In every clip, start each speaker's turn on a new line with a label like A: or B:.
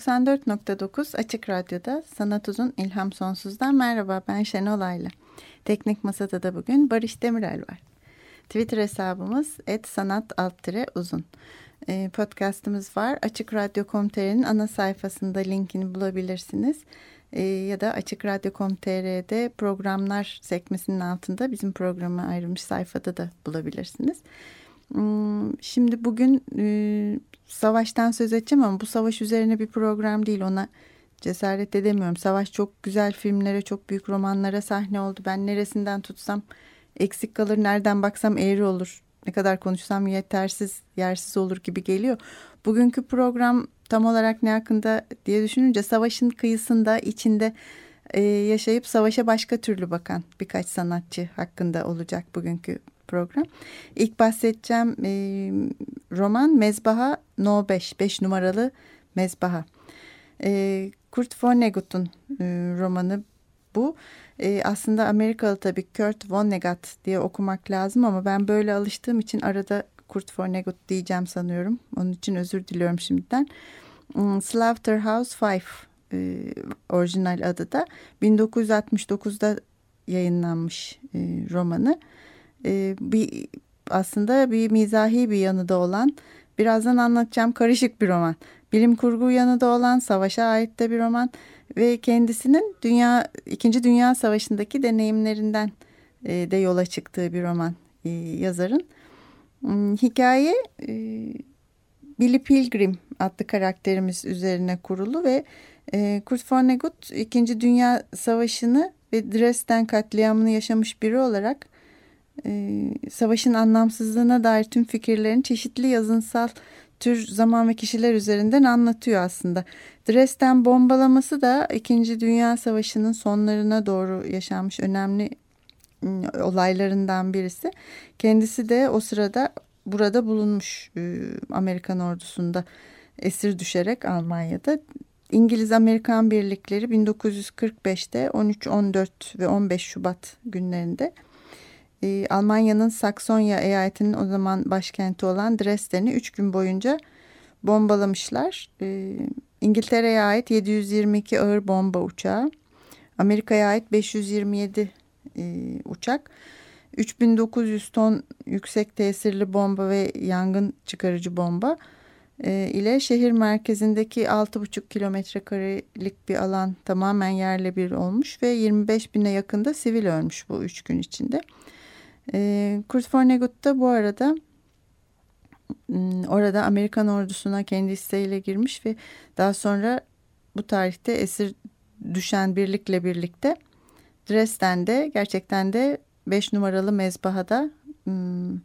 A: 94.9 Açık Radyo'da Sanat Uzun İlham Sonsuz'dan merhaba ben Şenol Ayla. Teknik Masada da bugün Barış Demirel var. Twitter hesabımız @sanat_uzun. E, podcastımız var. Açık Radyo.com.tr'nin ana sayfasında linkini bulabilirsiniz. E, ya da Açık Radyo.com.tr'de programlar sekmesinin altında bizim programa ayrılmış sayfada da bulabilirsiniz. Hmm, şimdi bugün e, savaştan söz edeceğim ama bu savaş üzerine bir program değil ona cesaret edemiyorum. Savaş çok güzel filmlere, çok büyük romanlara sahne oldu. Ben neresinden tutsam eksik kalır, nereden baksam eğri olur. Ne kadar konuşsam yetersiz, yersiz olur gibi geliyor. Bugünkü program tam olarak ne hakkında diye düşününce savaşın kıyısında, içinde e, yaşayıp savaşa başka türlü bakan birkaç sanatçı hakkında olacak bugünkü program. İlk bahsedeceğim e, roman Mezbaha No 5, 5 numaralı Mezbaha. E, Kurt Vonnegut'un e, romanı bu. E, aslında Amerikalı tabii Kurt Vonnegut diye okumak lazım ama ben böyle alıştığım için arada Kurt Vonnegut diyeceğim sanıyorum. Onun için özür diliyorum şimdiden. Hmm, Slaughterhouse Five e, orijinal adı da 1969'da yayınlanmış e, romanı e, bir aslında bir mizahi bir yanı da olan birazdan anlatacağım karışık bir roman. Bilim kurgu yanı da olan savaşa ait de bir roman ve kendisinin dünya İkinci Dünya Savaşı'ndaki deneyimlerinden e, de yola çıktığı bir roman e, yazarın. Hmm, hikaye e, Billy Pilgrim adlı karakterimiz üzerine kurulu ve e, Kurt Vonnegut İkinci Dünya Savaşı'nı ve Dresden katliamını yaşamış biri olarak e, savaşın anlamsızlığına dair tüm fikirlerini çeşitli yazınsal tür zaman ve kişiler üzerinden anlatıyor aslında. Dresden bombalaması da İkinci Dünya Savaşı'nın sonlarına doğru yaşanmış önemli olaylarından birisi. Kendisi de o sırada burada bulunmuş ıı, Amerikan ordusunda esir düşerek Almanya'da. İngiliz-Amerikan birlikleri 1945'te 13, 14 ve 15 Şubat günlerinde e, Almanya'nın Saksonya eyaletinin o zaman başkenti olan Dresden'i üç gün boyunca bombalamışlar. E, İngiltere'ye ait 722 ağır bomba uçağı, Amerika'ya ait 527 e, uçak, 3900 ton yüksek tesirli bomba ve yangın çıkarıcı bomba e, ile şehir merkezindeki 6,5 kilometre karelik bir alan tamamen yerle bir olmuş ve 25 bine yakında sivil ölmüş bu üç gün içinde. E, Kurt Vonnegut da bu arada hmm, orada Amerikan ordusuna kendi isteğiyle girmiş ve daha sonra bu tarihte esir düşen birlikle birlikte Dresden'de gerçekten de 5 numaralı mezbahada hmm,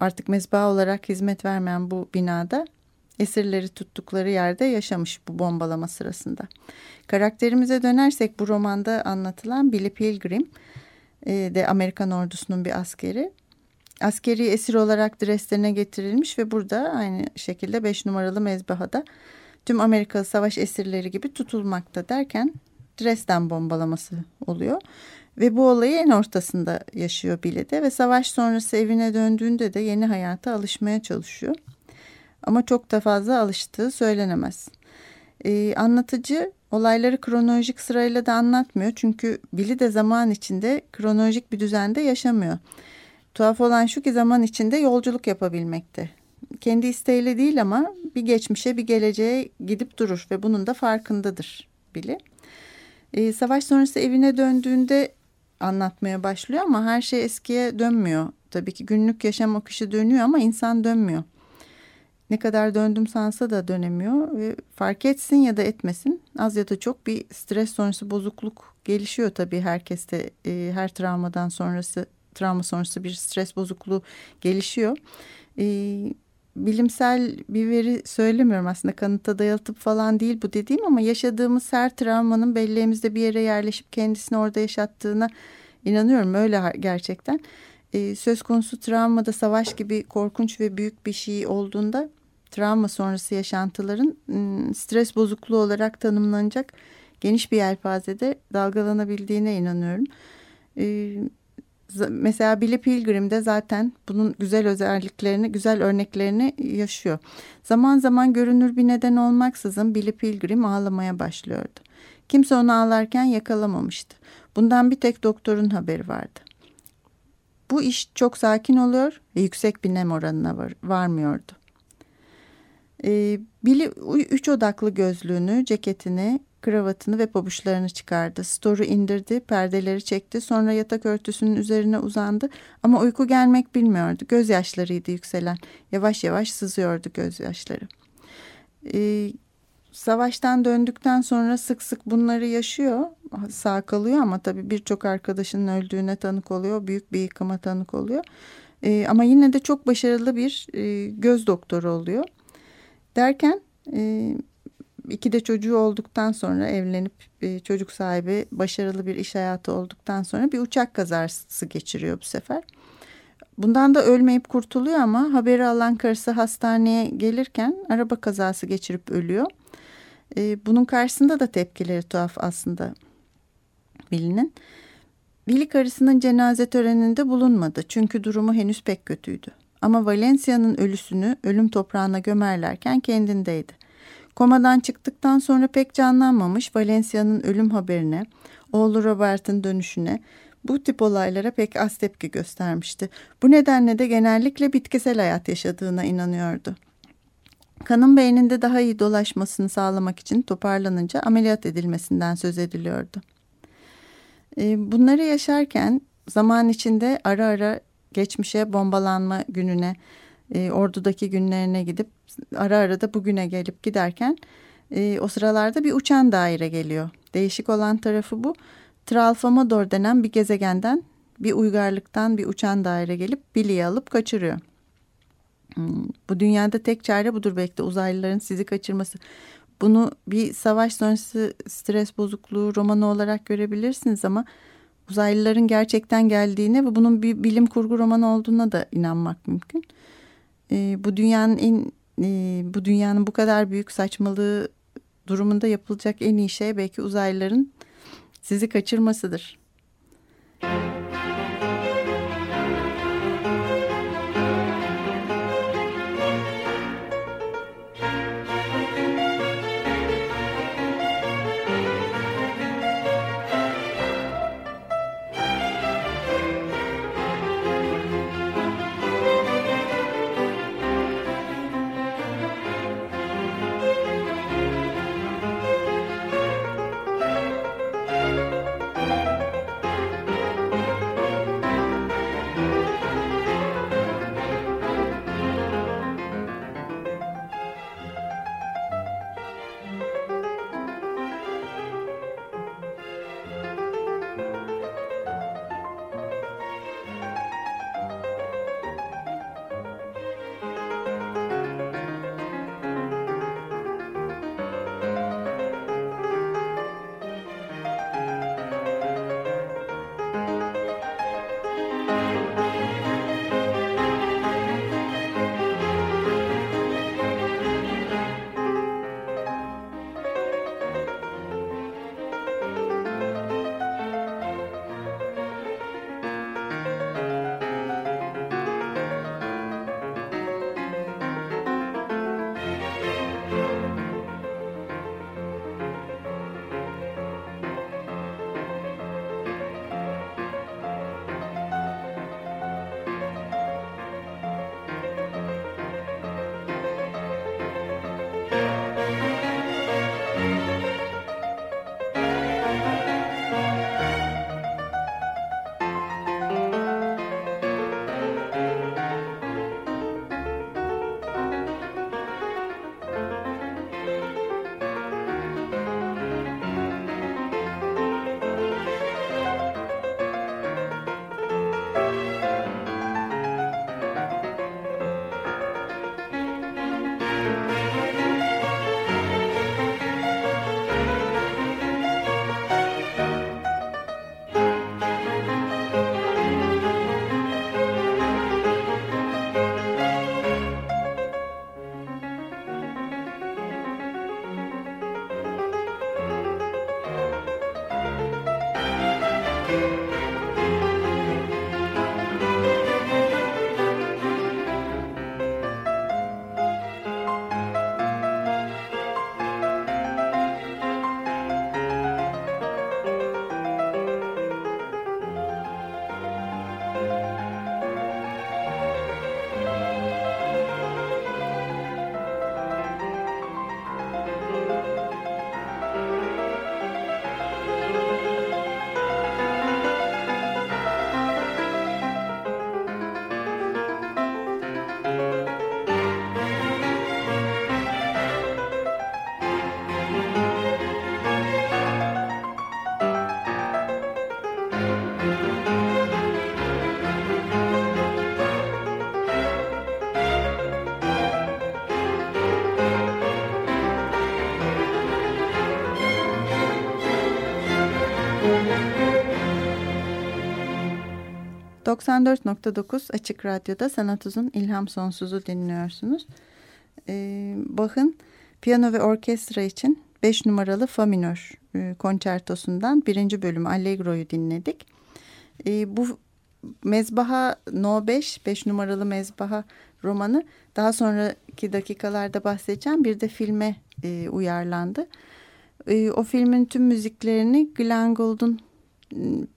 A: artık mezbaha olarak hizmet vermeyen bu binada esirleri tuttukları yerde yaşamış bu bombalama sırasında. Karakterimize dönersek bu romanda anlatılan Billy Pilgrim e, de Amerikan ordusunun bir askeri. Askeri esir olarak Dresden'e getirilmiş ve burada aynı şekilde 5 numaralı mezbahada tüm Amerikalı savaş esirleri gibi tutulmakta derken Dresden bombalaması oluyor. Ve bu olayı en ortasında yaşıyor Billy'de ve savaş sonrası evine döndüğünde de yeni hayata alışmaya çalışıyor. Ama çok da fazla alıştığı söylenemez. Ee, anlatıcı Olayları kronolojik sırayla da anlatmıyor. Çünkü Billy de zaman içinde kronolojik bir düzende yaşamıyor. Tuhaf olan şu ki zaman içinde yolculuk yapabilmekte. Kendi isteğiyle değil ama bir geçmişe bir geleceğe gidip durur ve bunun da farkındadır Billy. Ee, savaş sonrası evine döndüğünde anlatmaya başlıyor ama her şey eskiye dönmüyor. Tabii ki günlük yaşam akışı dönüyor ama insan dönmüyor. Ne kadar döndüm sansa da dönemiyor. Ve fark etsin ya da etmesin az ya da çok bir stres sonrası bozukluk gelişiyor tabii herkeste. E, her travmadan sonrası travma sonrası bir stres bozukluğu gelişiyor. E, bilimsel bir veri söylemiyorum aslında kanıta dayalı falan değil bu dediğim ama yaşadığımız her travmanın belleğimizde bir yere yerleşip kendisini orada yaşattığına inanıyorum öyle gerçekten. Ee, söz konusu travmada savaş gibi korkunç ve büyük bir şey olduğunda travma sonrası yaşantıların stres bozukluğu olarak tanımlanacak geniş bir yelpazede dalgalanabildiğine inanıyorum. Mesela Billy Pilgrim de zaten bunun güzel özelliklerini, güzel örneklerini yaşıyor. Zaman zaman görünür bir neden olmaksızın Billy Pilgrim ağlamaya başlıyordu. Kimse onu ağlarken yakalamamıştı. Bundan bir tek doktorun haberi vardı. Bu iş çok sakin oluyor ve yüksek bir nem oranına var, varmıyordu. Ee, Billy üç odaklı gözlüğünü, ceketini, kravatını ve pabuçlarını çıkardı. Storu indirdi, perdeleri çekti. Sonra yatak örtüsünün üzerine uzandı. Ama uyku gelmek bilmiyordu. Gözyaşlarıydı yükselen. Yavaş yavaş sızıyordu gözyaşları. Ee, savaştan döndükten sonra sık sık bunları yaşıyor. Sağ kalıyor ama tabii birçok arkadaşının öldüğüne tanık oluyor. Büyük bir yıkıma tanık oluyor. Ee, ama yine de çok başarılı bir e, göz doktoru oluyor. Derken... E, iki de çocuğu olduktan sonra evlenip e, çocuk sahibi başarılı bir iş hayatı olduktan sonra bir uçak kazası geçiriyor bu sefer. Bundan da ölmeyip kurtuluyor ama haberi alan karısı hastaneye gelirken araba kazası geçirip ölüyor. E, bunun karşısında da tepkileri tuhaf aslında bilinin. Billy karısının cenaze töreninde bulunmadı çünkü durumu henüz pek kötüydü. Ama Valencia'nın ölüsünü ölüm toprağına gömerlerken kendindeydi. Komadan çıktıktan sonra pek canlanmamış Valencia'nın ölüm haberine, oğlu Robert'ın dönüşüne, bu tip olaylara pek az tepki göstermişti. Bu nedenle de genellikle bitkisel hayat yaşadığına inanıyordu. Kanın beyninde daha iyi dolaşmasını sağlamak için toparlanınca ameliyat edilmesinden söz ediliyordu. Ee, bunları yaşarken zaman içinde ara ara geçmişe bombalanma gününe, e, ordudaki günlerine gidip ara ara da bugüne gelip giderken e, o sıralarda bir uçan daire geliyor. Değişik olan tarafı bu. Tralfamador denen bir gezegenden bir uygarlıktan bir uçan daire gelip Billy'yi alıp kaçırıyor. Hmm, bu dünyada tek çare budur belki de uzaylıların sizi kaçırması. Bunu bir savaş sonrası stres bozukluğu romanı olarak görebilirsiniz ama uzaylıların gerçekten geldiğine ve bunun bir bilim kurgu romanı olduğuna da inanmak mümkün. E, bu dünyanın en e, bu dünyanın bu kadar büyük saçmalığı durumunda yapılacak en iyi şey belki uzaylıların sizi kaçırmasıdır. 94.9 Açık Radyo'da Sanat Uzun İlham Sonsuz'u dinliyorsunuz. Ee, Bach'ın piyano ve orkestra için 5 numaralı Fa minör e, konçertosundan birinci bölümü Allegro'yu dinledik. E, bu Mezbaha No 5, 5 numaralı Mezbaha romanı daha sonraki dakikalarda bahsedeceğim. Bir de filme e, uyarlandı. E, o filmin tüm müziklerini Glenn Gould'un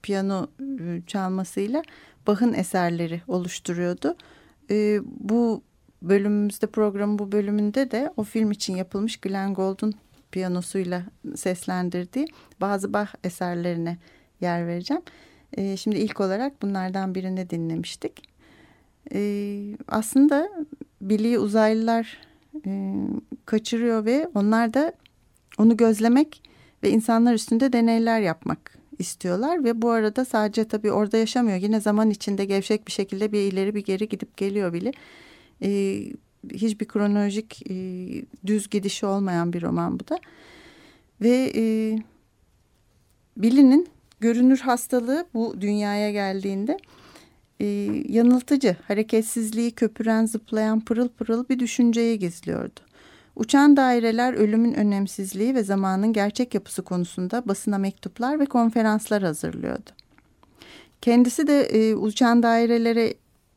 A: piyano ıı, çalmasıyla Bach'ın eserleri oluşturuyordu. E, bu bölümümüzde programın bu bölümünde de o film için yapılmış Glenn Gould'un piyanosuyla seslendirdiği bazı Bach eserlerine yer vereceğim. E, şimdi ilk olarak bunlardan birini dinlemiştik. E, aslında Billy'i uzaylılar e, kaçırıyor ve onlar da onu gözlemek ve insanlar üstünde deneyler yapmak istiyorlar ve bu arada sadece tabii orada yaşamıyor. Yine zaman içinde gevşek bir şekilde bir ileri bir geri gidip geliyor bile. E, hiçbir kronolojik e, düz gidişi olmayan bir roman bu da. Ve e, Billy'nin görünür hastalığı bu dünyaya geldiğinde e, yanıltıcı, hareketsizliği köpüren, zıplayan pırıl pırıl bir düşünceye gizliyordu. Uçan daireler ölümün önemsizliği ve zamanın gerçek yapısı konusunda basına mektuplar ve konferanslar hazırlıyordu. Kendisi de e, uçan dairelere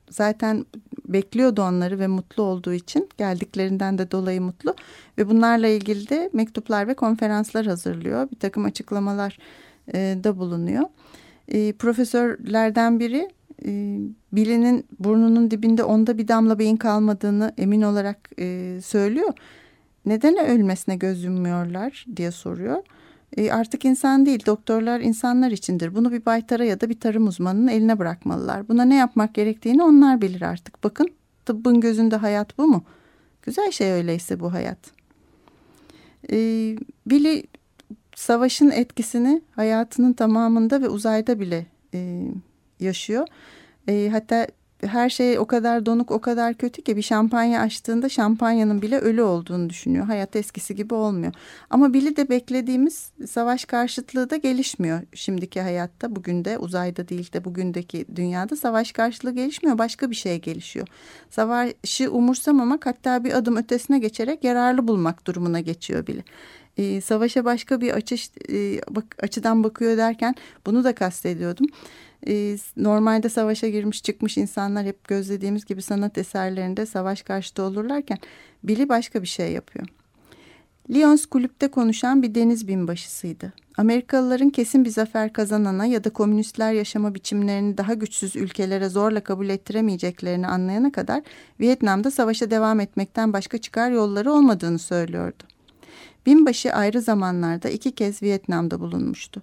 A: zaten bekliyordu onları ve mutlu olduğu için geldiklerinden de dolayı mutlu ve bunlarla ilgili de mektuplar ve konferanslar hazırlıyor. Bir takım açıklamalar e, da bulunuyor. E, profesörlerden biri e, Billy'nin burnunun dibinde onda bir damla beyin kalmadığını emin olarak e, söylüyor. Neden ölmesine göz yummuyorlar diye soruyor. E, artık insan değil doktorlar insanlar içindir. Bunu bir baytara ya da bir tarım uzmanının eline bırakmalılar. Buna ne yapmak gerektiğini onlar bilir artık. Bakın tıbbın gözünde hayat bu mu? Güzel şey öyleyse bu hayat. E, Billy savaşın etkisini hayatının tamamında ve uzayda bile e, yaşıyor. E, hatta her şey o kadar donuk o kadar kötü ki bir şampanya açtığında şampanyanın bile ölü olduğunu düşünüyor. Hayat eskisi gibi olmuyor. Ama Billy de beklediğimiz savaş karşıtlığı da gelişmiyor şimdiki hayatta. Bugün de uzayda değil de bugündeki dünyada savaş karşıtlığı gelişmiyor. Başka bir şey gelişiyor. Savaşı umursamamak hatta bir adım ötesine geçerek yararlı bulmak durumuna geçiyor Billy e, savaşa başka bir açış e, bak, açıdan bakıyor derken bunu da kastediyordum. E, normalde savaşa girmiş çıkmış insanlar hep gözlediğimiz gibi sanat eserlerinde savaş karşıtı olurlarken Billy başka bir şey yapıyor. Lyons kulüpte konuşan bir deniz binbaşısıydı. Amerikalıların kesin bir zafer kazanana ya da komünistler yaşama biçimlerini daha güçsüz ülkelere zorla kabul ettiremeyeceklerini anlayana kadar Vietnam'da savaşa devam etmekten başka çıkar yolları olmadığını söylüyordu. Binbaşı ayrı zamanlarda iki kez Vietnam'da bulunmuştu.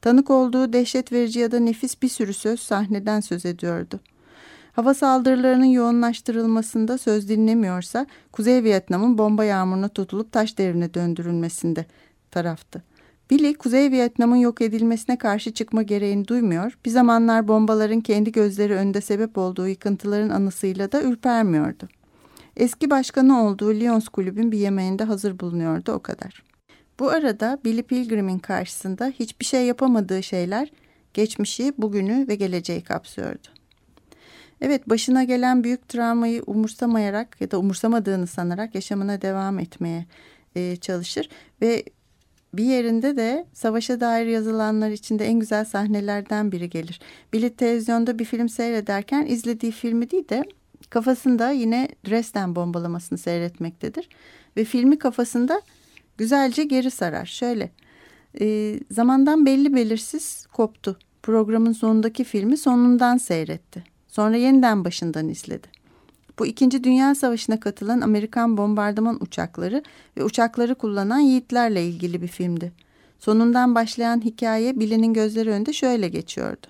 A: Tanık olduğu dehşet verici ya da nefis bir sürü söz sahneden söz ediyordu. Hava saldırılarının yoğunlaştırılmasında söz dinlemiyorsa Kuzey Vietnam'ın bomba yağmuruna tutulup taş devrine döndürülmesinde taraftı. Billy, Kuzey Vietnam'ın yok edilmesine karşı çıkma gereğini duymuyor, bir zamanlar bombaların kendi gözleri önünde sebep olduğu yıkıntıların anısıyla da ürpermiyordu. Eski başkanı olduğu Lyons kulübün bir yemeğinde hazır bulunuyordu o kadar. Bu arada Billy Pilgrim'in karşısında hiçbir şey yapamadığı şeyler geçmişi, bugünü ve geleceği kapsıyordu. Evet başına gelen büyük travmayı umursamayarak ya da umursamadığını sanarak yaşamına devam etmeye e, çalışır ve bir yerinde de savaşa dair yazılanlar içinde en güzel sahnelerden biri gelir. Billy televizyonda bir film seyrederken izlediği filmi değil de kafasında yine Dresden bombalamasını seyretmektedir. Ve filmi kafasında güzelce geri sarar. Şöyle e, zamandan belli belirsiz koptu. Programın sonundaki filmi sonundan seyretti. Sonra yeniden başından izledi. Bu İkinci Dünya Savaşı'na katılan Amerikan bombardıman uçakları ve uçakları kullanan yiğitlerle ilgili bir filmdi. Sonundan başlayan hikaye Billy'nin gözleri önünde şöyle geçiyordu.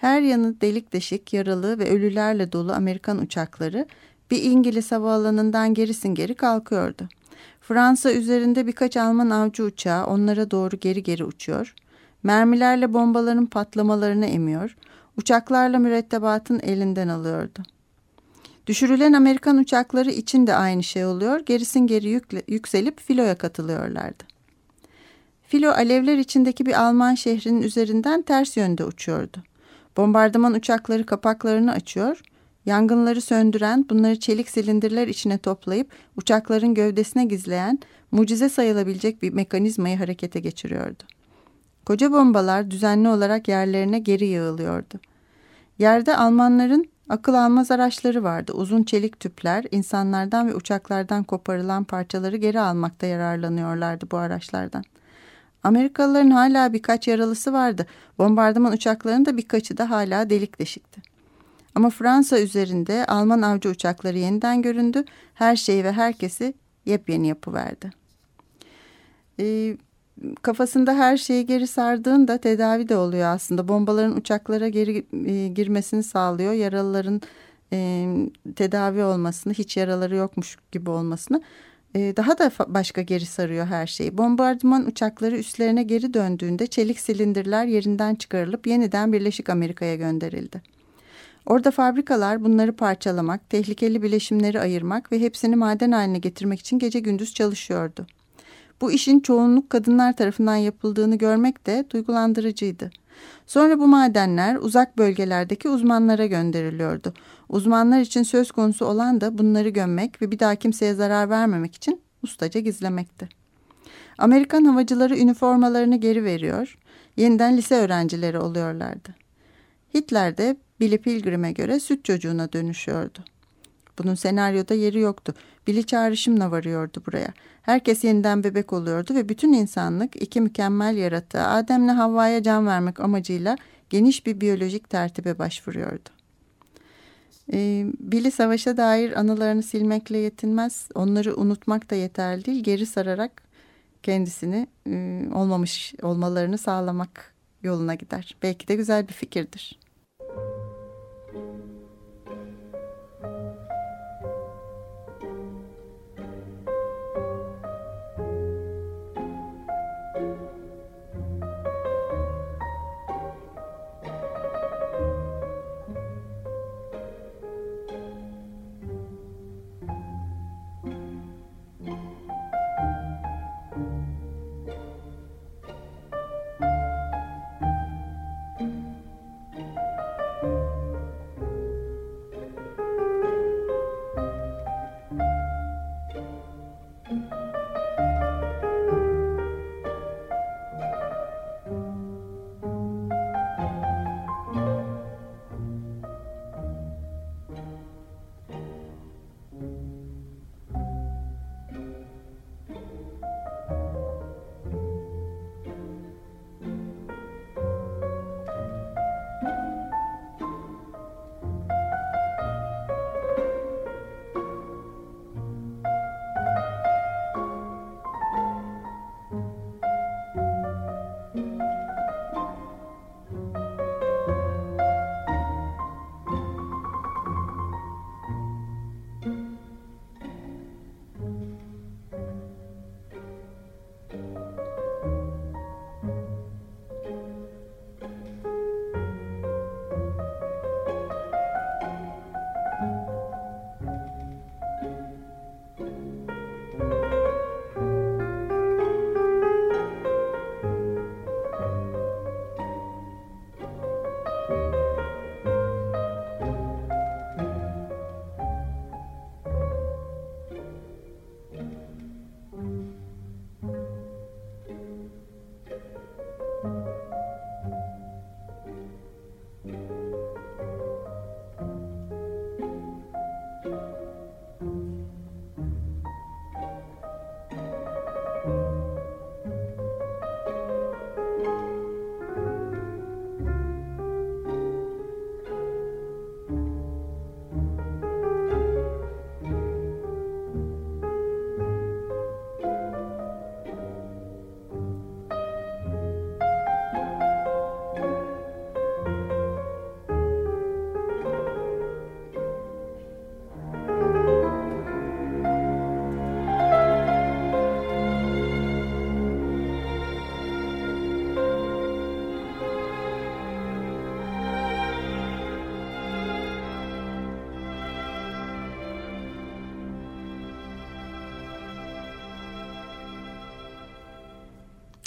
A: Her yanı delik deşik, yaralı ve ölülerle dolu Amerikan uçakları bir İngiliz havaalanından gerisin geri kalkıyordu. Fransa üzerinde birkaç Alman avcı uçağı onlara doğru geri geri uçuyor. Mermilerle bombaların patlamalarını emiyor. Uçaklarla mürettebatın elinden alıyordu. Düşürülen Amerikan uçakları için de aynı şey oluyor. Gerisin geri yükle, yükselip filoya katılıyorlardı. Filo alevler içindeki bir Alman şehrinin üzerinden ters yönde uçuyordu. Bombardıman uçakları kapaklarını açıyor, yangınları söndüren, bunları çelik silindirler içine toplayıp uçakların gövdesine gizleyen mucize sayılabilecek bir mekanizmayı harekete geçiriyordu. Koca bombalar düzenli olarak yerlerine geri yığılıyordu. Yerde Almanların akıl almaz araçları vardı. Uzun çelik tüpler insanlardan ve uçaklardan koparılan parçaları geri almakta yararlanıyorlardı bu araçlardan. Amerikalıların hala birkaç yaralısı vardı. Bombardıman uçaklarının da birkaçı da hala delik deşikti. Ama Fransa üzerinde Alman avcı uçakları yeniden göründü. Her şeyi ve herkesi yepyeni yapıverdi. Ee, kafasında her şeyi geri sardığında tedavi de oluyor aslında. Bombaların uçaklara geri e, girmesini sağlıyor. Yaralıların e, tedavi olmasını, hiç yaraları yokmuş gibi olmasını. E, daha da başka geri sarıyor her şeyi. Bombardıman uçakları üstlerine geri döndüğünde çelik silindirler yerinden çıkarılıp yeniden Birleşik Amerika'ya gönderildi. Orada fabrikalar bunları parçalamak, tehlikeli bileşimleri ayırmak ve hepsini maden haline getirmek için gece gündüz çalışıyordu. Bu işin çoğunluk kadınlar tarafından yapıldığını görmek de duygulandırıcıydı. Sonra bu madenler uzak bölgelerdeki uzmanlara gönderiliyordu. Uzmanlar için söz konusu olan da bunları gömmek ve bir daha kimseye zarar vermemek için ustaca gizlemekti. Amerikan havacıları üniformalarını geri veriyor, yeniden lise öğrencileri oluyorlardı. Hitler de Billy Pilgrim'e göre süt çocuğuna dönüşüyordu. Bunun senaryoda yeri yoktu. Billy çağrışımla varıyordu buraya. Herkes yeniden bebek oluyordu ve bütün insanlık iki mükemmel yaratığa Adem'le Havva'ya can vermek amacıyla geniş bir biyolojik tertibe başvuruyordu. Ee, Billy savaşa dair anılarını silmekle yetinmez. Onları unutmak da yeterli değil. Geri sararak kendisini e, olmamış olmalarını sağlamak yoluna gider. Belki de güzel bir fikirdir.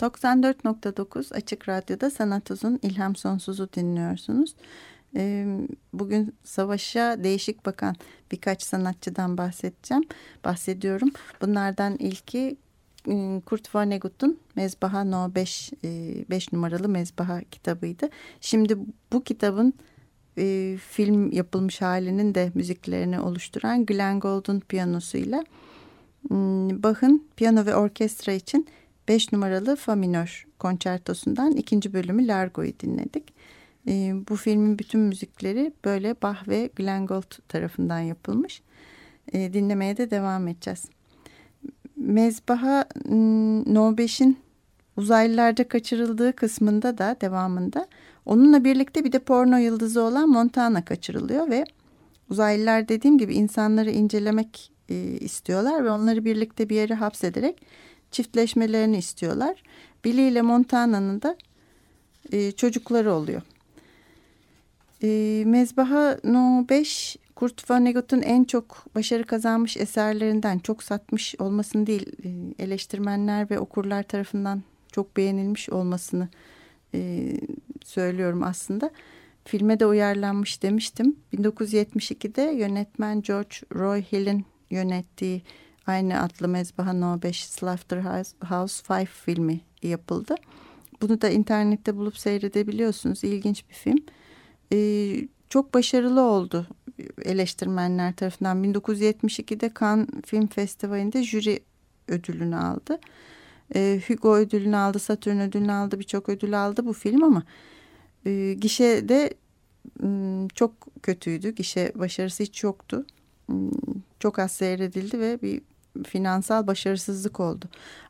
A: 94.9 Açık Radyo'da Sanat Uzun İlham Sonsuz'u dinliyorsunuz. Bugün savaşa değişik bakan birkaç sanatçıdan bahsedeceğim, bahsediyorum. Bunlardan ilki Kurt Vonnegut'un Mezbaha No 5, 5 numaralı Mezbaha kitabıydı. Şimdi bu kitabın film yapılmış halinin de müziklerini oluşturan Glenn Gould'un piyanosuyla Bach'ın piyano ve orkestra için 5 numaralı Fa minör konçertosundan ikinci bölümü Largo'yu dinledik. E, bu filmin bütün müzikleri böyle Bach ve Glenn Gould tarafından yapılmış. E, dinlemeye de devam edeceğiz. Mezbaha No 5'in uzaylılarda kaçırıldığı kısmında da devamında onunla birlikte bir de porno yıldızı olan Montana kaçırılıyor ve uzaylılar dediğim gibi insanları incelemek e, istiyorlar ve onları birlikte bir yere hapsederek çiftleşmelerini istiyorlar. Billy ile Montana'nın da e, çocukları oluyor. E, Mezbaha No 5 Kurt Vonnegut'un en çok başarı kazanmış eserlerinden çok satmış olmasını değil e, eleştirmenler ve okurlar tarafından çok beğenilmiş olmasını e, söylüyorum aslında. Filme de uyarlanmış demiştim. 1972'de yönetmen George Roy Hill'in yönettiği aynı adlı Mezbaha No 5 Slaughterhouse 5 filmi yapıldı. Bunu da internette bulup seyredebiliyorsunuz. İlginç bir film. Ee, çok başarılı oldu eleştirmenler tarafından. 1972'de Cannes Film Festivali'nde jüri ödülünü aldı. Ee, Hugo ödülünü aldı, Saturn ödülünü aldı, birçok ödül aldı bu film ama e, gişede çok kötüydü. Gişe başarısı hiç yoktu. Çok az seyredildi ve bir finansal başarısızlık oldu.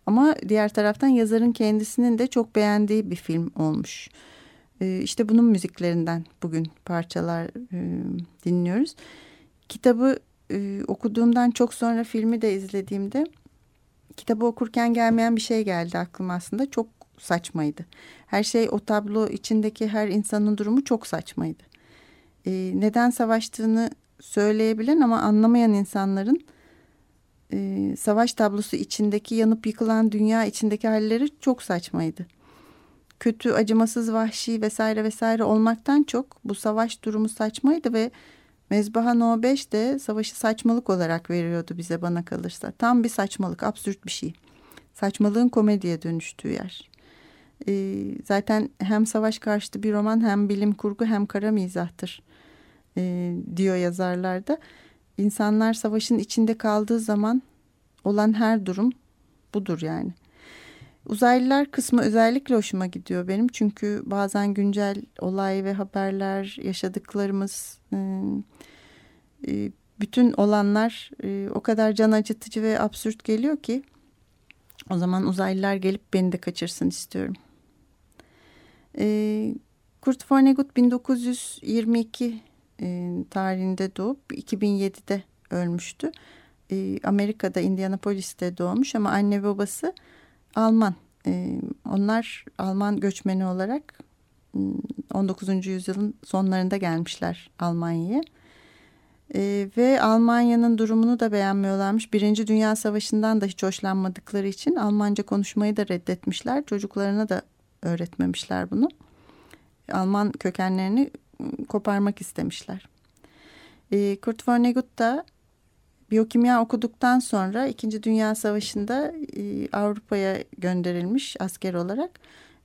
A: Ama diğer taraftan yazarın kendisinin de çok beğendiği bir film olmuş. Ee, işte bunun müziklerinden bugün parçalar e, dinliyoruz. Kitabı e, okuduğumdan çok sonra filmi de izlediğimde kitabı okurken gelmeyen bir şey geldi aklıma aslında. Çok saçmaydı. Her şey o tablo içindeki her insanın durumu çok saçmaydı. Ee, neden savaştığını söyleyebilen ama anlamayan insanların e, savaş tablosu içindeki yanıp yıkılan dünya içindeki halleri çok saçmaydı. Kötü, acımasız, vahşi vesaire vesaire olmaktan çok bu savaş durumu saçmaydı ve Mezbaha No 5 de savaşı saçmalık olarak veriyordu bize bana kalırsa. Tam bir saçmalık, absürt bir şey. Saçmalığın komediye dönüştüğü yer. E, zaten hem savaş karşıtı bir roman hem bilim kurgu hem kara mizahtır e, diyor yazarlarda. İnsanlar savaşın içinde kaldığı zaman olan her durum budur yani. Uzaylılar kısmı özellikle hoşuma gidiyor benim. Çünkü bazen güncel olay ve haberler, yaşadıklarımız, ıı, ıı, bütün olanlar ıı, o kadar can acıtıcı ve absürt geliyor ki o zaman uzaylılar gelip beni de kaçırsın istiyorum. Kurt Vonnegut 1922 tarihinde doğup 2007'de ölmüştü. Amerika'da Indianapolis'te doğmuş ama anne babası Alman. onlar Alman göçmeni olarak 19. yüzyılın sonlarında gelmişler Almanya'ya. ve Almanya'nın durumunu da beğenmiyorlarmış. Birinci Dünya Savaşı'ndan da hiç hoşlanmadıkları için Almanca konuşmayı da reddetmişler. Çocuklarına da öğretmemişler bunu. Alman kökenlerini koparmak istemişler. Kurt Vonnegut da Biyokimya okuduktan sonra İkinci Dünya Savaşı'nda e, Avrupa'ya gönderilmiş asker olarak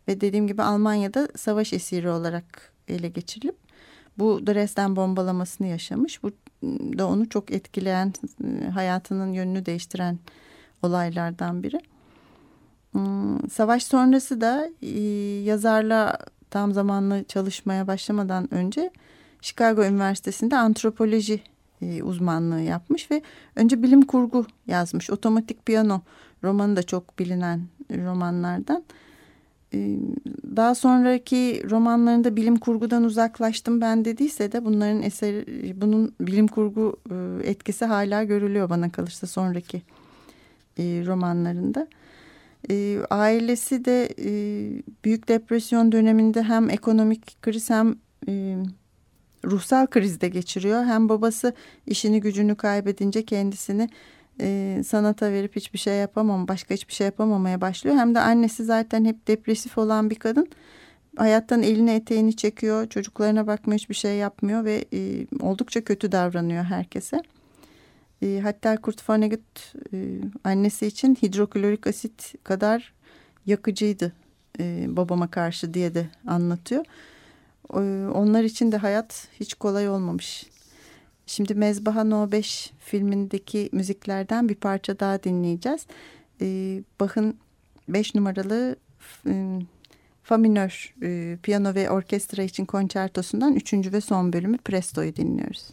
A: ve dediğim gibi Almanya'da savaş esiri olarak ele geçirilip bu Dresden bombalamasını yaşamış. Bu da onu çok etkileyen, hayatının yönünü değiştiren olaylardan biri. Hmm, savaş sonrası da e, yazarla tam zamanlı çalışmaya başlamadan önce Chicago Üniversitesi'nde antropoloji e, uzmanlığı yapmış ve önce bilim kurgu yazmış. Otomatik Piyano romanı da çok bilinen romanlardan. E, daha sonraki romanlarında bilim kurgudan uzaklaştım ben dediyse de bunların eseri, bunun bilim kurgu e, etkisi hala görülüyor bana kalırsa sonraki e, romanlarında. E, ailesi de e, Büyük Depresyon döneminde hem ekonomik kriz hem e, ruhsal krizde geçiriyor. Hem babası işini gücünü kaybedince kendisini e, sanata verip hiçbir şey yapamam, başka hiçbir şey yapamamaya başlıyor. Hem de annesi zaten hep depresif olan bir kadın. Hayattan elini eteğini çekiyor, çocuklarına bakmıyor, hiçbir şey yapmıyor ve e, oldukça kötü davranıyor herkese. E, hatta Kurt Vonnegut e, annesi için hidroklorik asit kadar yakıcıydı e, babama karşı diye de anlatıyor. E, onlar için de hayat hiç kolay olmamış. Şimdi Mezbaha No 5 filmindeki müziklerden bir parça daha dinleyeceğiz. E, Bach'ın 5 numaralı e, Fa minör e, piyano ve orkestra için konçertosundan 3. ve son bölümü Presto'yu dinliyoruz.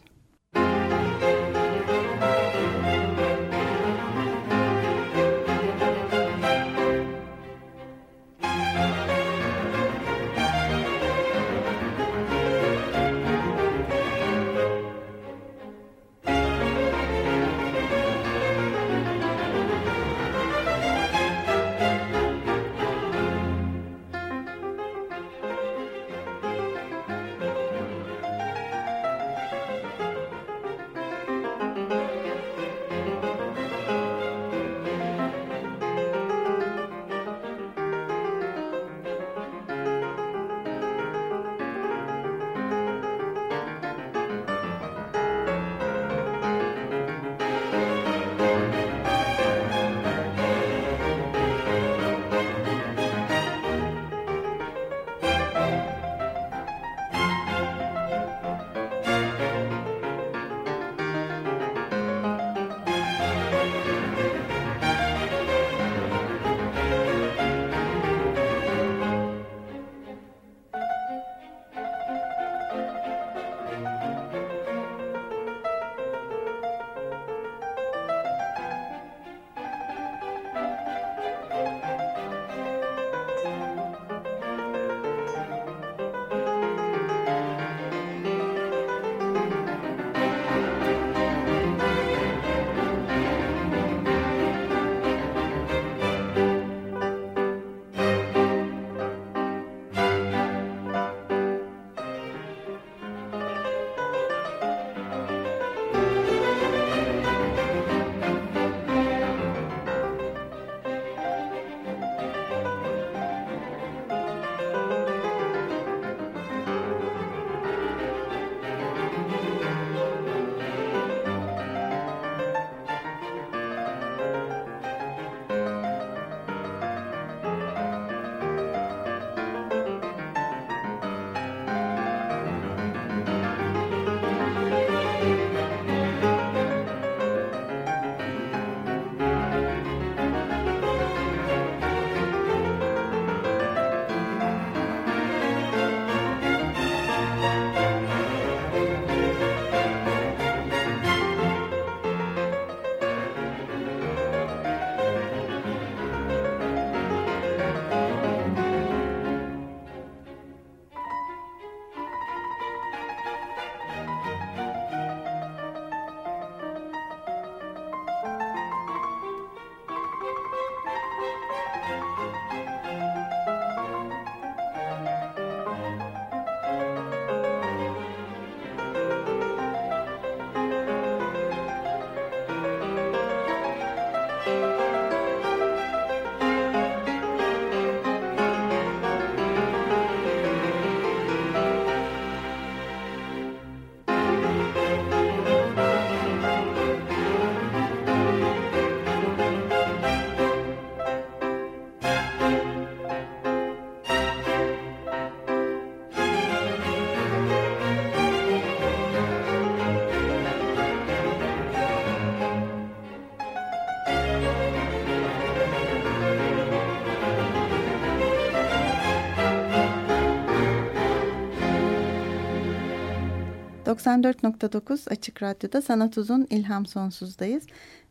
A: 94.9 Açık Radyo'da Sanat Uzun İlham Sonsuz'dayız.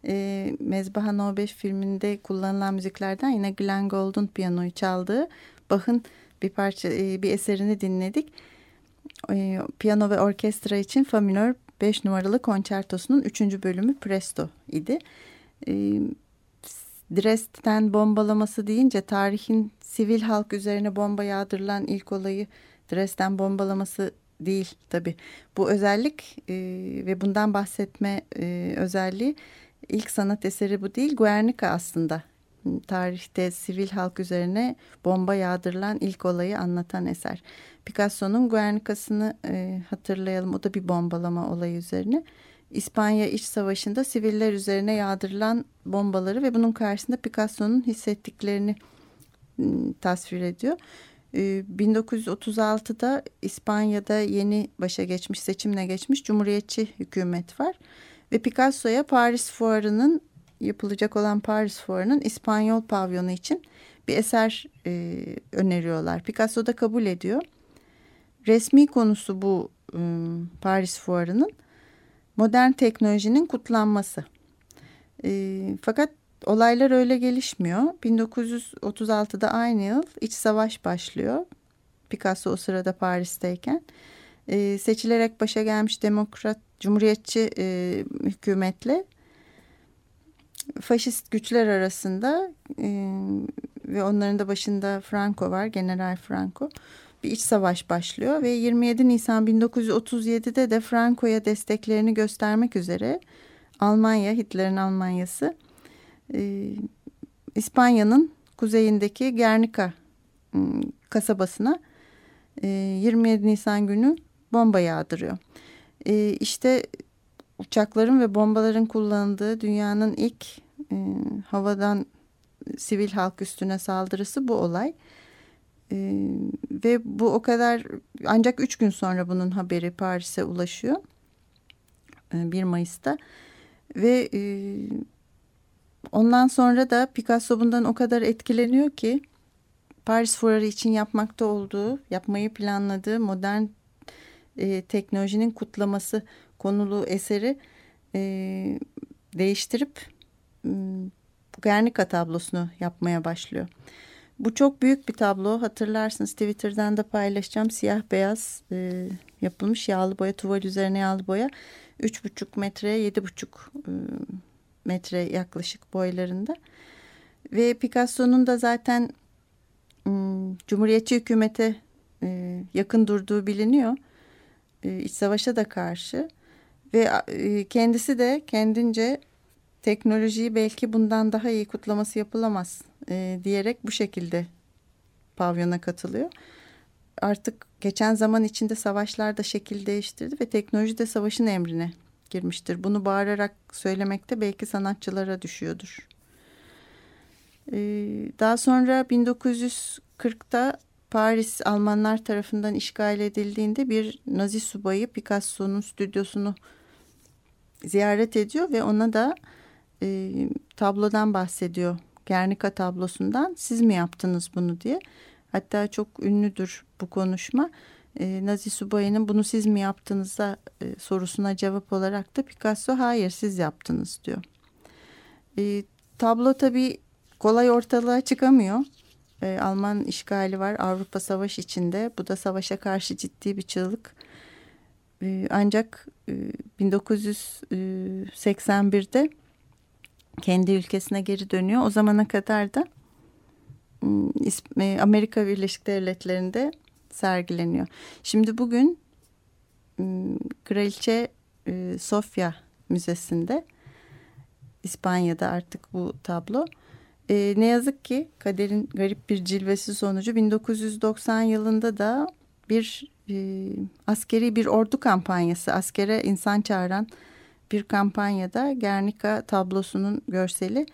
A: E, Mezbaha No 5 filminde kullanılan müziklerden yine Glenn Gould'un piyanoyu çaldığı Bach'ın bir parça e, bir eserini dinledik. E, piyano ve orkestra için Fa minör 5 numaralı konçertosunun 3. bölümü Presto idi. E, Dresden bombalaması deyince tarihin sivil halk üzerine bomba yağdırılan ilk olayı Dresden bombalaması değil tabi. Bu özellik e, ve bundan bahsetme e, özelliği ilk sanat eseri bu değil. Guernica aslında tarihte sivil halk üzerine bomba yağdırılan ilk olayı anlatan eser. Picasso'nun Guernica'sını e, hatırlayalım. O da bir bombalama olayı üzerine. İspanya İç Savaşı'nda siviller üzerine yağdırılan bombaları ve bunun karşısında Picasso'nun hissettiklerini tasvir ediyor. 1936'da İspanya'da yeni başa geçmiş, seçimle geçmiş Cumhuriyetçi hükümet var. Ve Picasso'ya Paris Fuarı'nın yapılacak olan Paris Fuarı'nın İspanyol pavyonu için bir eser e, öneriyorlar. Picasso da kabul ediyor. Resmi konusu bu e, Paris Fuarı'nın modern teknolojinin kutlanması. E, fakat olaylar öyle gelişmiyor. 1936'da aynı yıl iç savaş başlıyor. Picasso o sırada Paris'teyken. E, seçilerek başa gelmiş demokrat, cumhuriyetçi e, hükümetle faşist güçler arasında e, ve onların da başında Franco var, General Franco. Bir iç savaş başlıyor ve 27 Nisan 1937'de de Franco'ya desteklerini göstermek üzere Almanya, Hitler'in Almanyası e, İspanya'nın kuzeyindeki Guernica e, kasabasına e, 27 Nisan günü bomba yağdırıyor. E, işte uçakların ve bombaların kullanıldığı dünyanın ilk e, havadan sivil halk üstüne saldırısı bu olay. E, ve bu o kadar ancak üç gün sonra bunun haberi Paris'e ulaşıyor. E, 1 Mayıs'ta. Ve e, ondan sonra da Picasso bundan o kadar etkileniyor ki Paris Fuarı için yapmakta olduğu, yapmayı planladığı modern e, teknolojinin kutlaması konulu eseri e, değiştirip e, Guernica tablosunu yapmaya başlıyor. Bu çok büyük bir tablo. Hatırlarsınız Twitter'dan da paylaşacağım. Siyah beyaz e, yapılmış yağlı boya, tuval üzerine yağlı boya. Üç buçuk metre, yedi buçuk e, metre yaklaşık boylarında. Ve Picasso'nun da zaten Cumhuriyetçi hükümete e, yakın durduğu biliniyor. E, iç savaşa da karşı. Ve e, kendisi de kendince teknolojiyi belki bundan daha iyi kutlaması yapılamaz diyerek bu şekilde pavyona katılıyor. Artık geçen zaman içinde savaşlar da şekil değiştirdi ve teknoloji de savaşın emrine girmiştir. Bunu bağırarak söylemekte belki sanatçılara düşüyordur. E, daha sonra 1940'ta Paris Almanlar tarafından işgal edildiğinde bir Nazi subayı Picasso'nun stüdyosunu ziyaret ediyor ve ona da e, tablodan bahsediyor. Gernika tablosundan siz mi yaptınız bunu diye. Hatta çok ünlüdür bu konuşma. E, Nazi subayının bunu siz mi yaptınızda e, sorusuna cevap olarak da Picasso hayır siz yaptınız diyor. E, tablo tabii kolay ortalığa çıkamıyor. E, Alman işgali var Avrupa Savaş içinde. Bu da savaşa karşı ciddi bir çığlık. E, ancak e, 1981'de kendi ülkesine geri dönüyor. O zamana kadar da e, Amerika Birleşik Devletleri'nde sergileniyor. Şimdi bugün Kraliçe e, Sofya Müzesi'nde İspanya'da artık bu tablo. Ne yazık ki kaderin garip bir cilvesi sonucu 1990 yılında da bir e, askeri bir ordu kampanyası, askere insan çağıran bir kampanyada Gernika tablosunun görseli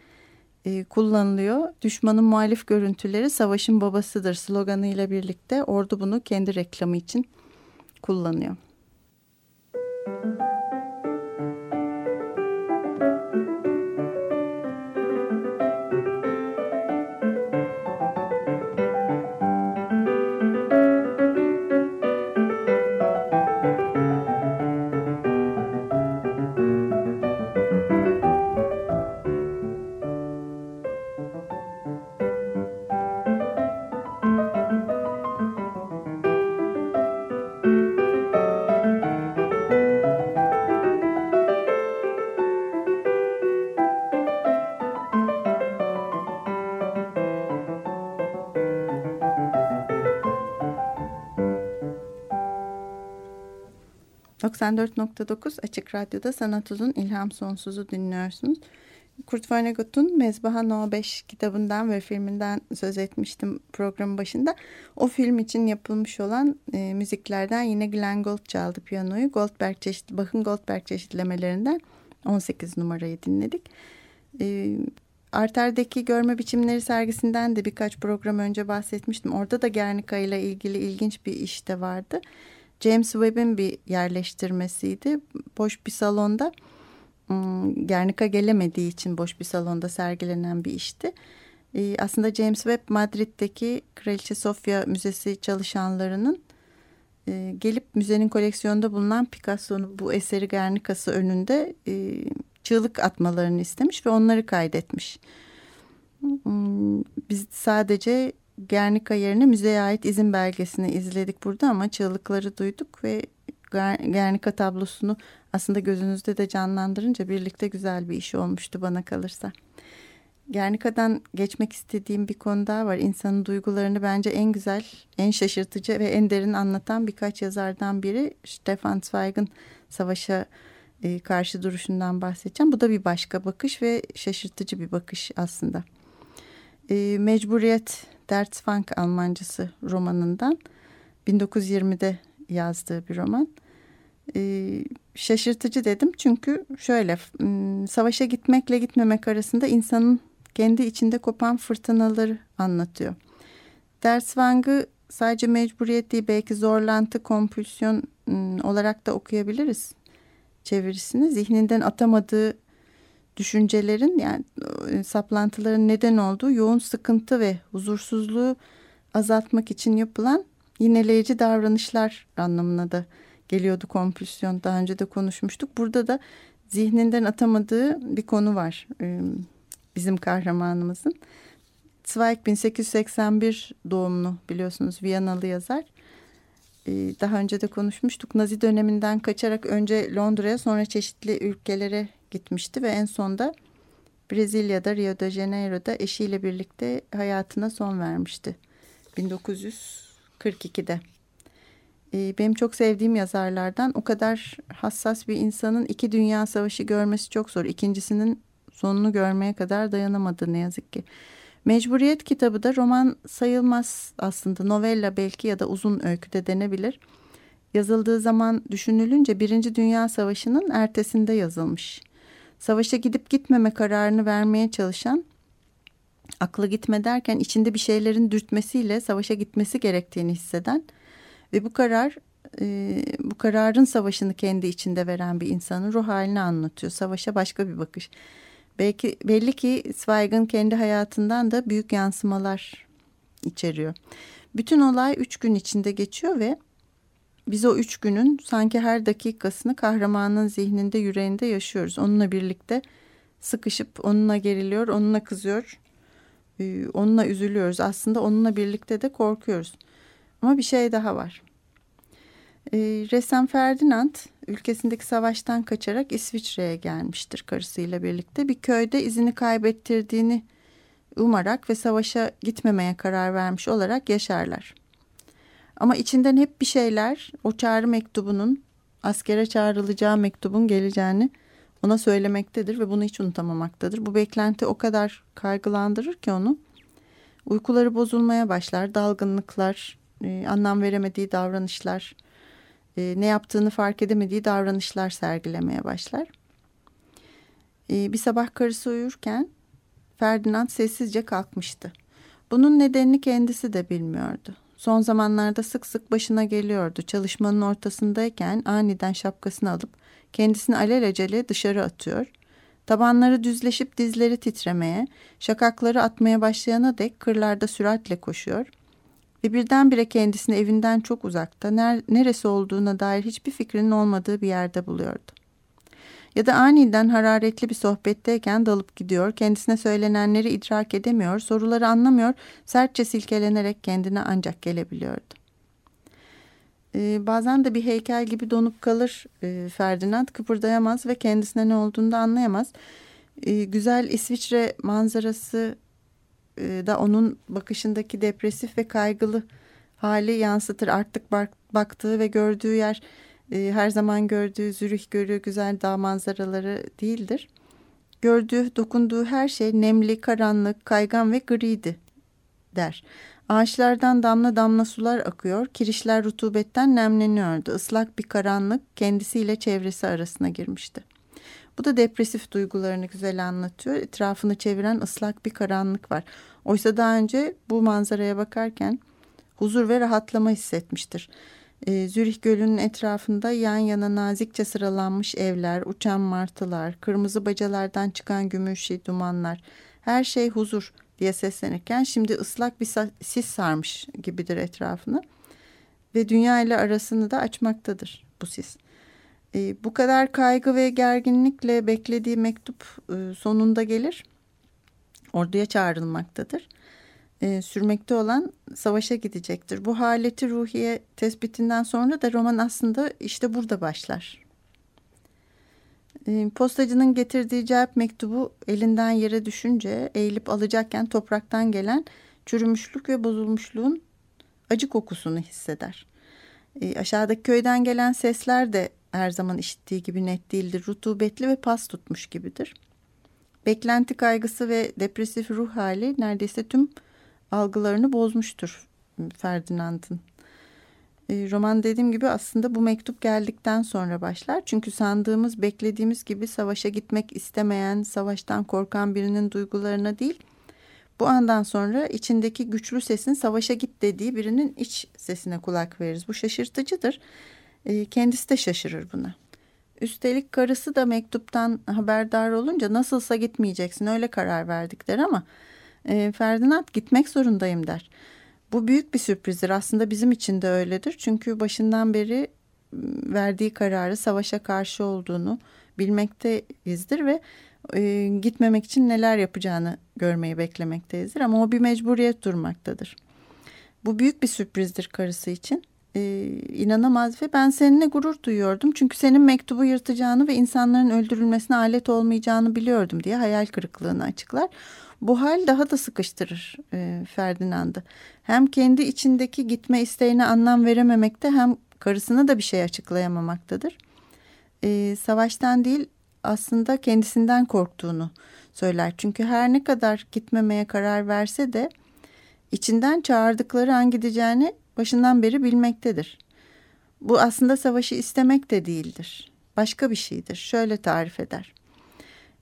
A: e, kullanılıyor. Düşmanın muhalif görüntüleri savaşın babasıdır sloganıyla birlikte ordu bunu kendi reklamı için kullanıyor. 94.9 Açık Radyo'da Sanat Uzun İlham Sonsuz'u dinliyorsunuz. Kurt Vonnegut'un Mezbaha No 5 kitabından ve filminden söz etmiştim programın başında. O film için yapılmış olan e, müziklerden yine Glenn Gould çaldı piyanoyu. Goldberg çeşit, Bach'ın Goldberg çeşitlemelerinden 18 numarayı dinledik. E, Arter'deki görme biçimleri sergisinden de birkaç program önce bahsetmiştim. Orada da Guernica ile ilgili ilginç bir iş de vardı. James Webb'in bir yerleştirmesiydi. Boş bir salonda Guernica gelemediği için boş bir salonda sergilenen bir işti. Ee, aslında James Webb Madrid'deki Kraliçe Sofia Müzesi çalışanlarının e, gelip müzenin koleksiyonunda bulunan Picasso'nun bu eseri Guernica'sı önünde e, çığlık atmalarını istemiş ve onları kaydetmiş. Biz sadece Guernica yerine müzeye ait izin belgesini izledik burada ama çığlıkları duyduk ve Guernica tablosunu aslında gözünüzde de canlandırınca birlikte güzel bir iş olmuştu bana kalırsa. Guernica'dan geçmek istediğim bir konu daha var. İnsanın duygularını bence en güzel, en şaşırtıcı ve en derin anlatan birkaç yazardan biri Stefan Zweig'in Savaşa e, karşı duruşundan bahsedeceğim. Bu da bir başka bakış ve şaşırtıcı bir bakış aslında. E, Mecburiyet Derzfunk Almancası romanından 1920'de yazdığı bir roman. Ee, şaşırtıcı dedim çünkü şöyle savaşa gitmekle gitmemek arasında insanın kendi içinde kopan fırtınaları anlatıyor. Dersvang'ı sadece mecburiyet değil belki zorlantı, kompülsyon olarak da okuyabiliriz çevirisini. Zihninden atamadığı düşüncelerin yani e, saplantıların neden olduğu yoğun sıkıntı ve huzursuzluğu azaltmak için yapılan yineleyici davranışlar anlamına da geliyordu kompülsyon. Daha önce de konuşmuştuk. Burada da zihninden atamadığı bir konu var e, bizim kahramanımızın. Zweig 1881 doğumlu biliyorsunuz Viyanalı yazar. E, daha önce de konuşmuştuk. Nazi döneminden kaçarak önce Londra'ya sonra çeşitli ülkelere gitmişti ve en sonda Brezilya'da Rio de Janeiro'da eşiyle birlikte hayatına son vermişti. 1942'de. Ee, benim çok sevdiğim yazarlardan o kadar hassas bir insanın iki dünya savaşı görmesi çok zor. İkincisinin sonunu görmeye kadar dayanamadı ne yazık ki. Mecburiyet kitabı da roman sayılmaz aslında novella belki ya da uzun öykü de denebilir. Yazıldığı zaman düşünülünce Birinci Dünya Savaşı'nın ertesinde yazılmış savaşa gidip gitmeme kararını vermeye çalışan aklı gitme derken içinde bir şeylerin dürtmesiyle savaşa gitmesi gerektiğini hisseden ve bu karar e, bu kararın savaşını kendi içinde veren bir insanın ruh halini anlatıyor. Savaşa başka bir bakış. Belki belli ki Zweig'ın kendi hayatından da büyük yansımalar içeriyor. Bütün olay üç gün içinde geçiyor ve biz o üç günün sanki her dakikasını kahramanın zihninde, yüreğinde yaşıyoruz. Onunla birlikte sıkışıp onunla geriliyor, onunla kızıyor, e, onunla üzülüyoruz. Aslında onunla birlikte de korkuyoruz. Ama bir şey daha var. E, ressam Ferdinand ülkesindeki savaştan kaçarak İsviçre'ye gelmiştir karısıyla birlikte. Bir köyde izini kaybettirdiğini umarak ve savaşa gitmemeye karar vermiş olarak yaşarlar. Ama içinden hep bir şeyler o çağrı mektubunun askere çağrılacağı mektubun geleceğini ona söylemektedir ve bunu hiç unutamamaktadır. Bu beklenti o kadar kaygılandırır ki onu. Uykuları bozulmaya başlar, dalgınlıklar, e, anlam veremediği davranışlar, e, ne yaptığını fark edemediği davranışlar sergilemeye başlar. E, bir sabah karısı uyurken Ferdinand sessizce kalkmıştı. Bunun nedenini kendisi de bilmiyordu. Son zamanlarda sık sık başına geliyordu. Çalışmanın ortasındayken aniden şapkasını alıp kendisini alelacele dışarı atıyor. Tabanları düzleşip dizleri titremeye, şakakları atmaya başlayana dek kırlarda süratle koşuyor ve birdenbire kendisini evinden çok uzakta, neresi olduğuna dair hiçbir fikrinin olmadığı bir yerde buluyordu ya da aniden hararetli bir sohbetteyken dalıp gidiyor, kendisine söylenenleri idrak edemiyor, soruları anlamıyor, sertçe silkelenerek kendine ancak gelebiliyordu. Ee, bazen de bir heykel gibi donup kalır e, Ferdinand, kıpırdayamaz ve kendisine ne olduğunu da anlayamaz. E, güzel İsviçre manzarası e, da onun bakışındaki depresif ve kaygılı hali yansıtır. Artık bak, baktığı ve gördüğü yer e, her zaman gördüğü Zürih Gölü güzel dağ manzaraları değildir. Gördüğü, dokunduğu her şey nemli, karanlık, kaygan ve griydi der. Ağaçlardan damla damla sular akıyor, kirişler rutubetten nemleniyordu. Islak bir karanlık kendisiyle çevresi arasına girmişti. Bu da depresif duygularını güzel anlatıyor. Etrafını çeviren ıslak bir karanlık var. Oysa daha önce bu manzaraya bakarken huzur ve rahatlama hissetmiştir. E, Zürih Gölü'nün etrafında yan yana nazikçe sıralanmış evler, uçan martılar, kırmızı bacalardan çıkan gümüşi dumanlar. Her şey huzur diye seslenirken şimdi ıslak bir sis sarmış gibidir etrafını. Ve dünya ile arasını da açmaktadır bu sis. E, bu kadar kaygı ve gerginlikle beklediği mektup e, sonunda gelir. Orduya çağrılmaktadır. E, sürmekte olan savaşa gidecektir. Bu haleti ruhiye tespitinden sonra da roman aslında işte burada başlar. E, postacının getirdiği cevap mektubu elinden yere düşünce eğilip alacakken topraktan gelen çürümüşlük ve bozulmuşluğun acı kokusunu hisseder. E, aşağıdaki köyden gelen sesler de her zaman işittiği gibi net değildir. Rutubetli ve pas tutmuş gibidir. Beklenti kaygısı ve depresif ruh hali neredeyse tüm algılarını bozmuştur Ferdinand'ın. E, roman dediğim gibi aslında bu mektup geldikten sonra başlar. Çünkü sandığımız, beklediğimiz gibi savaşa gitmek istemeyen, savaştan korkan birinin duygularına değil, bu andan sonra içindeki güçlü sesin savaşa git dediği birinin iç sesine kulak veririz. Bu şaşırtıcıdır. E, kendisi de şaşırır buna. Üstelik karısı da mektuptan haberdar olunca nasılsa gitmeyeceksin öyle karar verdikler ama e, Ferdinand gitmek zorundayım der. Bu büyük bir sürprizdir aslında bizim için de öyledir. Çünkü başından beri verdiği kararı savaşa karşı olduğunu bilmekteyizdir ve e, gitmemek için neler yapacağını görmeyi beklemekteyizdir. Ama o bir mecburiyet durmaktadır. Bu büyük bir sürprizdir karısı için e, inanamaz ve ben seninle gurur duyuyordum. Çünkü senin mektubu yırtacağını ve insanların öldürülmesine alet olmayacağını biliyordum diye hayal kırıklığını açıklar. Bu hal daha da sıkıştırır e, Ferdinand'ı. Hem kendi içindeki gitme isteğine anlam verememekte hem karısına da bir şey açıklayamamaktadır. E, savaştan değil aslında kendisinden korktuğunu söyler. Çünkü her ne kadar gitmemeye karar verse de içinden çağırdıkları an gideceğini başından beri bilmektedir. Bu aslında savaşı istemek de değildir. Başka bir şeydir. Şöyle tarif eder.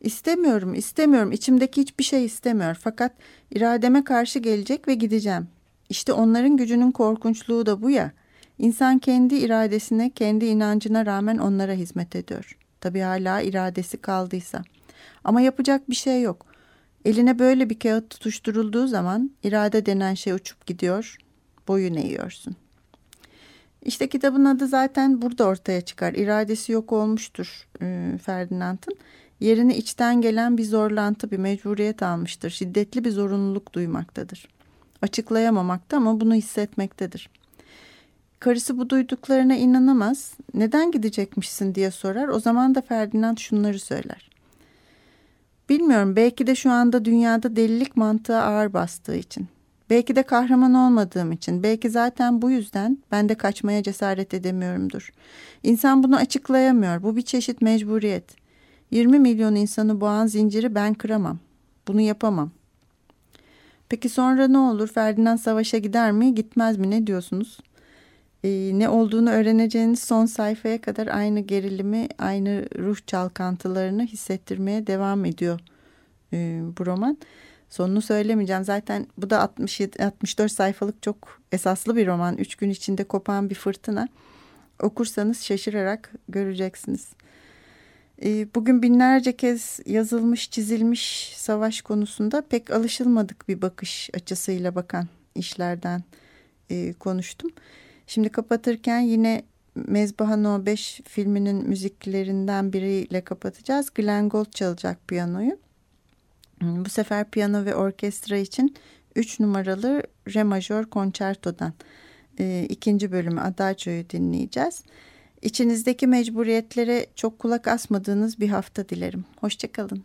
A: İstemiyorum, istemiyorum. İçimdeki hiçbir şey istemiyor. Fakat irademe karşı gelecek ve gideceğim. İşte onların gücünün korkunçluğu da bu ya. İnsan kendi iradesine, kendi inancına rağmen onlara hizmet ediyor. Tabii hala iradesi kaldıysa. Ama yapacak bir şey yok. Eline böyle bir kağıt tutuşturulduğu zaman irade denen şey uçup gidiyor, boyun eğiyorsun. İşte kitabın adı zaten burada ortaya çıkar. İradesi yok olmuştur e, Ferdinand'ın. Yerini içten gelen bir zorlantı, bir mecburiyet almıştır. Şiddetli bir zorunluluk duymaktadır. Açıklayamamakta ama bunu hissetmektedir. Karısı bu duyduklarına inanamaz. Neden gidecekmişsin diye sorar. O zaman da Ferdinand şunları söyler. Bilmiyorum belki de şu anda dünyada delilik mantığı ağır bastığı için. Belki de kahraman olmadığım için, belki zaten bu yüzden ben de kaçmaya cesaret edemiyorumdur. İnsan bunu açıklayamıyor. Bu bir çeşit mecburiyet. 20 milyon insanı boğan zinciri ben kıramam. Bunu yapamam. Peki sonra ne olur? Ferdinand savaşa gider mi, gitmez mi? Ne diyorsunuz? Ee, ne olduğunu öğreneceğiniz son sayfaya kadar aynı gerilimi, aynı ruh çalkantılarını hissettirmeye devam ediyor e, bu roman. Sonunu söylemeyeceğim. Zaten bu da 67, 64 sayfalık çok esaslı bir roman. Üç gün içinde kopan bir fırtına. Okursanız şaşırarak göreceksiniz. Ee, bugün binlerce kez yazılmış, çizilmiş savaş konusunda pek alışılmadık bir bakış açısıyla bakan işlerden e, konuştum. Şimdi kapatırken yine Mezbaha No 5 filminin müziklerinden biriyle kapatacağız. Glenn Gould çalacak piyanoyu. Hmm, bu sefer piyano ve orkestra için 3 numaralı Re majör konçertodan e, ikinci bölümü Adagio'yu dinleyeceğiz. İçinizdeki mecburiyetlere çok kulak asmadığınız bir hafta dilerim. Hoşçakalın.